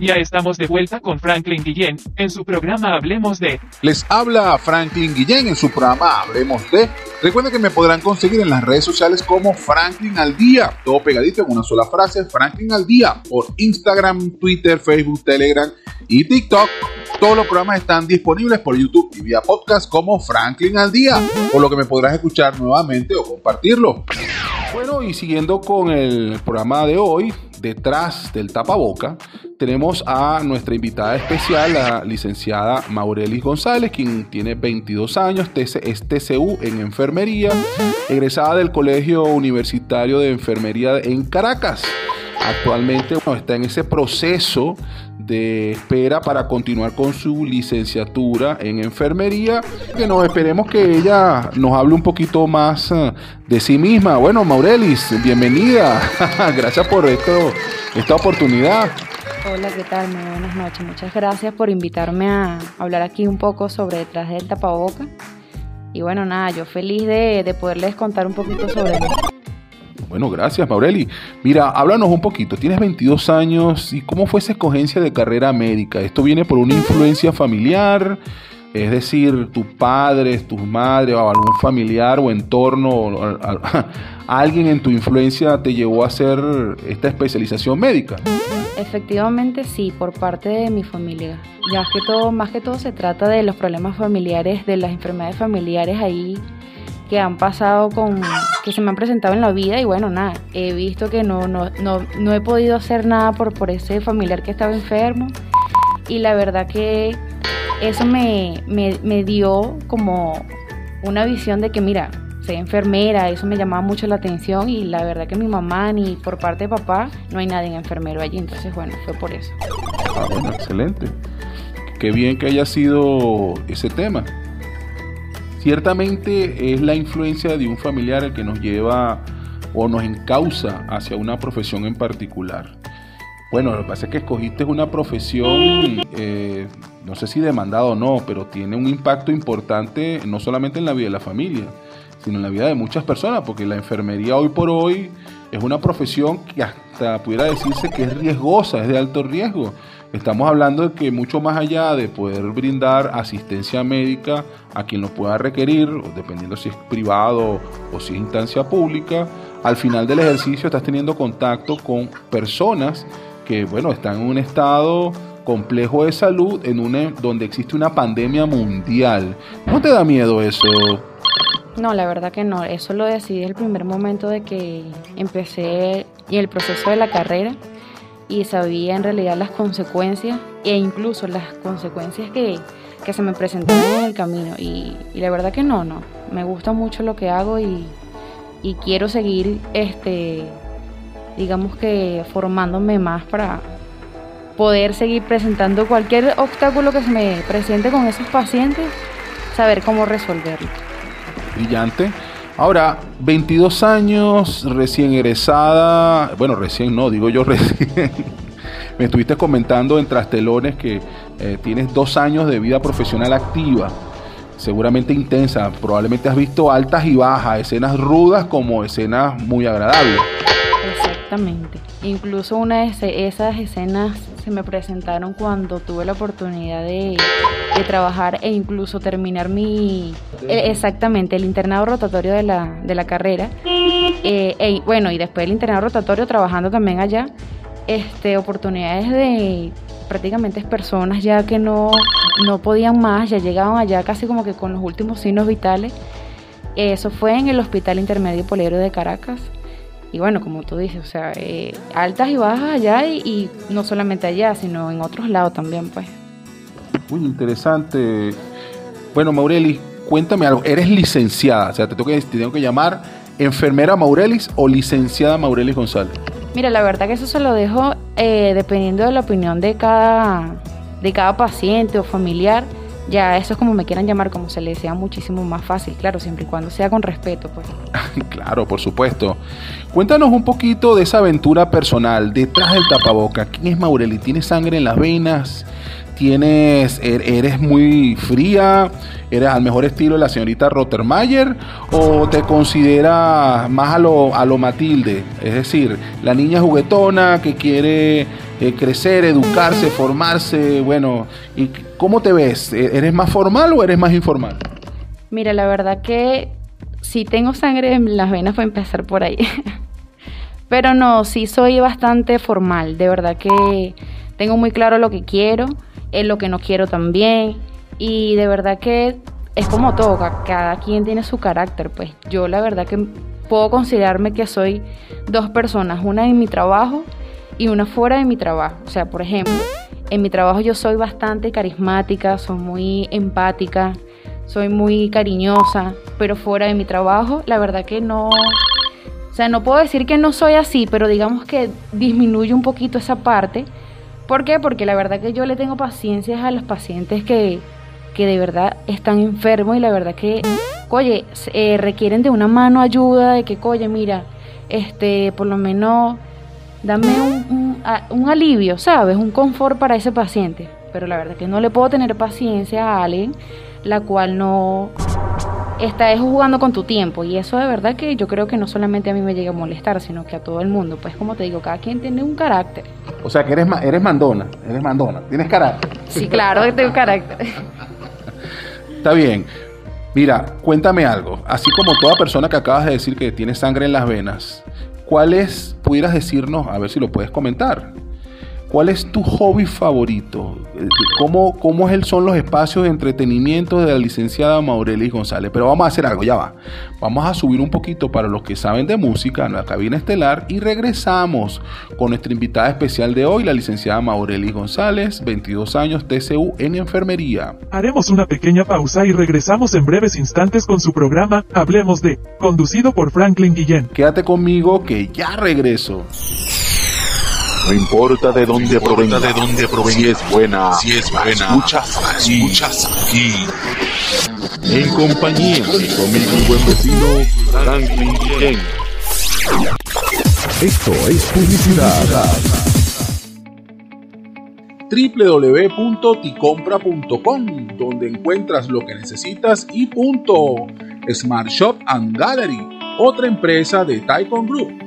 Ya estamos de vuelta con Franklin Guillén en su programa Hablemos de. Les habla Franklin Guillén en su programa Hablemos de. Recuerden que me podrán conseguir en las redes sociales como Franklin al Día, todo pegadito en una sola frase, Franklin al Día, por Instagram, Twitter, Facebook, Telegram y TikTok. Todos los programas están disponibles por YouTube y vía podcast como Franklin al Día, por lo que me podrás escuchar nuevamente o compartirlo. Bueno, y siguiendo con el programa de hoy, detrás del tapaboca, tenemos a nuestra invitada especial, la licenciada Maurelis González, quien tiene 22 años, es TCU en enfermería, egresada del Colegio Universitario de Enfermería en Caracas. Actualmente está en ese proceso de espera para continuar con su licenciatura en enfermería. Que nos esperemos que ella nos hable un poquito más eh, de sí misma. Bueno, Maurelis, bienvenida. Gracias por esto, esta oportunidad. Hola, ¿qué tal? Muy buenas noches. Muchas gracias por invitarme a hablar aquí un poco sobre detrás del tapaboca. Y bueno, nada, yo feliz de, de poderles contar un poquito sobre mí. Bueno, gracias, Maureli. Mira, háblanos un poquito. Tienes 22 años y cómo fue esa escogencia de carrera médica. ¿Esto viene por una influencia familiar? Es decir, tus padres, tus madres o algún familiar o entorno, alguien en tu influencia te llevó a hacer esta especialización médica. Efectivamente sí, por parte de mi familia. Ya que todo, más que todo se trata de los problemas familiares, de las enfermedades familiares ahí que han pasado con, que se me han presentado en la vida y bueno, nada, he visto que no, no, no, no he podido hacer nada por, por ese familiar que estaba enfermo y la verdad que eso me, me, me dio como una visión de que mira, soy enfermera, eso me llamaba mucho la atención y la verdad que mi mamá ni por parte de papá no hay nadie enfermero allí, entonces bueno, fue por eso. Ah, bueno, excelente. Qué bien que haya sido ese tema. Ciertamente es la influencia de un familiar el que nos lleva o nos encausa hacia una profesión en particular. Bueno, lo que pasa es que escogiste una profesión, eh, no sé si demandada o no, pero tiene un impacto importante no solamente en la vida de la familia, sino en la vida de muchas personas, porque la enfermería hoy por hoy es una profesión que hasta pudiera decirse que es riesgosa, es de alto riesgo. Estamos hablando de que mucho más allá de poder brindar asistencia médica a quien lo pueda requerir, dependiendo si es privado o si es instancia pública, al final del ejercicio estás teniendo contacto con personas que, bueno, están en un estado complejo de salud en un, donde existe una pandemia mundial. ¿No te da miedo eso? No, la verdad que no. Eso lo decidí el primer momento de que empecé el proceso de la carrera y sabía en realidad las consecuencias e incluso las consecuencias que, que se me presentaron en el camino. Y, y, la verdad que no, no. Me gusta mucho lo que hago y, y quiero seguir, este, digamos que formándome más para poder seguir presentando cualquier obstáculo que se me presente con esos pacientes, saber cómo resolverlo. Brillante. Ahora, 22 años, recién egresada, bueno, recién no, digo yo recién. Me estuviste comentando en Trastelones que eh, tienes dos años de vida profesional activa, seguramente intensa. Probablemente has visto altas y bajas, escenas rudas como escenas muy agradables. Exactamente. Incluso una de esas escenas se me presentaron cuando tuve la oportunidad de, de trabajar e incluso terminar mi... eh, exactamente, el internado rotatorio de la, de la carrera. Eh, e, bueno, y después el internado rotatorio trabajando también allá. Este, oportunidades de prácticamente personas ya que no, no podían más, ya llegaban allá casi como que con los últimos signos vitales. Eso fue en el Hospital Intermedio Poliedro de Caracas. Y bueno, como tú dices, o sea, eh, altas y bajas allá y, y, no solamente allá, sino en otros lados también, pues. Muy interesante. Bueno, Maurelis, cuéntame algo. Eres licenciada, o sea, te tengo que, te tengo que llamar enfermera Maurelis o licenciada Maurelis González. Mira, la verdad que eso se lo dejo eh, dependiendo de la opinión de cada, de cada paciente o familiar. Ya eso es como me quieran llamar, como se les sea muchísimo más fácil, claro, siempre y cuando sea con respeto, pues. claro, por supuesto. Cuéntanos un poquito de esa aventura personal detrás del tapaboca. ¿Quién es Maureli? ¿Tiene sangre en las venas? tienes, er, eres muy fría, eres al mejor estilo de la señorita Rottermeier o te consideras más a lo, a lo Matilde, es decir, la niña juguetona que quiere eh, crecer, educarse, formarse, bueno, ¿y cómo te ves? ¿E-, ¿Eres más formal o eres más informal? Mira, la verdad que si tengo sangre en las venas, a empezar por ahí. Pero no, sí soy bastante formal, de verdad que tengo muy claro lo que quiero, es lo que no quiero también. Y de verdad que es como todo, cada quien tiene su carácter. Pues yo la verdad que puedo considerarme que soy dos personas, una en mi trabajo y una fuera de mi trabajo. O sea, por ejemplo, en mi trabajo yo soy bastante carismática, soy muy empática, soy muy cariñosa, pero fuera de mi trabajo la verdad que no o sea, no puedo decir que no soy así, pero digamos que disminuye un poquito esa parte. ¿Por qué? Porque la verdad que yo le tengo paciencia a los pacientes que, que de verdad están enfermos y la verdad que, oye, eh, requieren de una mano ayuda, de que, oye, mira, este, por lo menos dame un, un, alivio, ¿sabes? Un confort para ese paciente. Pero la verdad que no le puedo tener paciencia a alguien la cual no, estás jugando con tu tiempo y eso de verdad que yo creo que no solamente a mí me llega a molestar, sino que a todo el mundo. Pues como te digo, cada quien tiene un carácter. O sea que eres, eres mandona, eres mandona, tienes carácter. Sí, claro que tengo carácter. Está bien. Mira, cuéntame algo. Así como toda persona que acabas de decir que tiene sangre en las venas, ¿cuáles pudieras decirnos, a ver si lo puedes comentar? ¿Cuál es tu hobby favorito? Eh, ¿Cómo, cómo son los espacios de entretenimiento de la licenciada Maurelis González? Pero vamos a hacer algo, ya va. Vamos a subir un poquito para los que saben de música en la cabina estelar y regresamos con nuestra invitada especial de hoy, la licenciada Maurelis González, 22 años, TCU en enfermería. Haremos una pequeña pausa y regresamos en breves instantes con su programa Hablemos de, conducido por Franklin Guillén. Quédate conmigo que ya regreso. No importa de dónde provenga, de dónde provenga, si es buena, si es buena, escuchas aquí, escuchas aquí. En compañía de mi amigo y buen vecino Franklin Ken. Esto es publicidad www.ticompra.com, donde encuentras lo que necesitas y punto. Smart Shop and Gallery, otra empresa de Taikon Group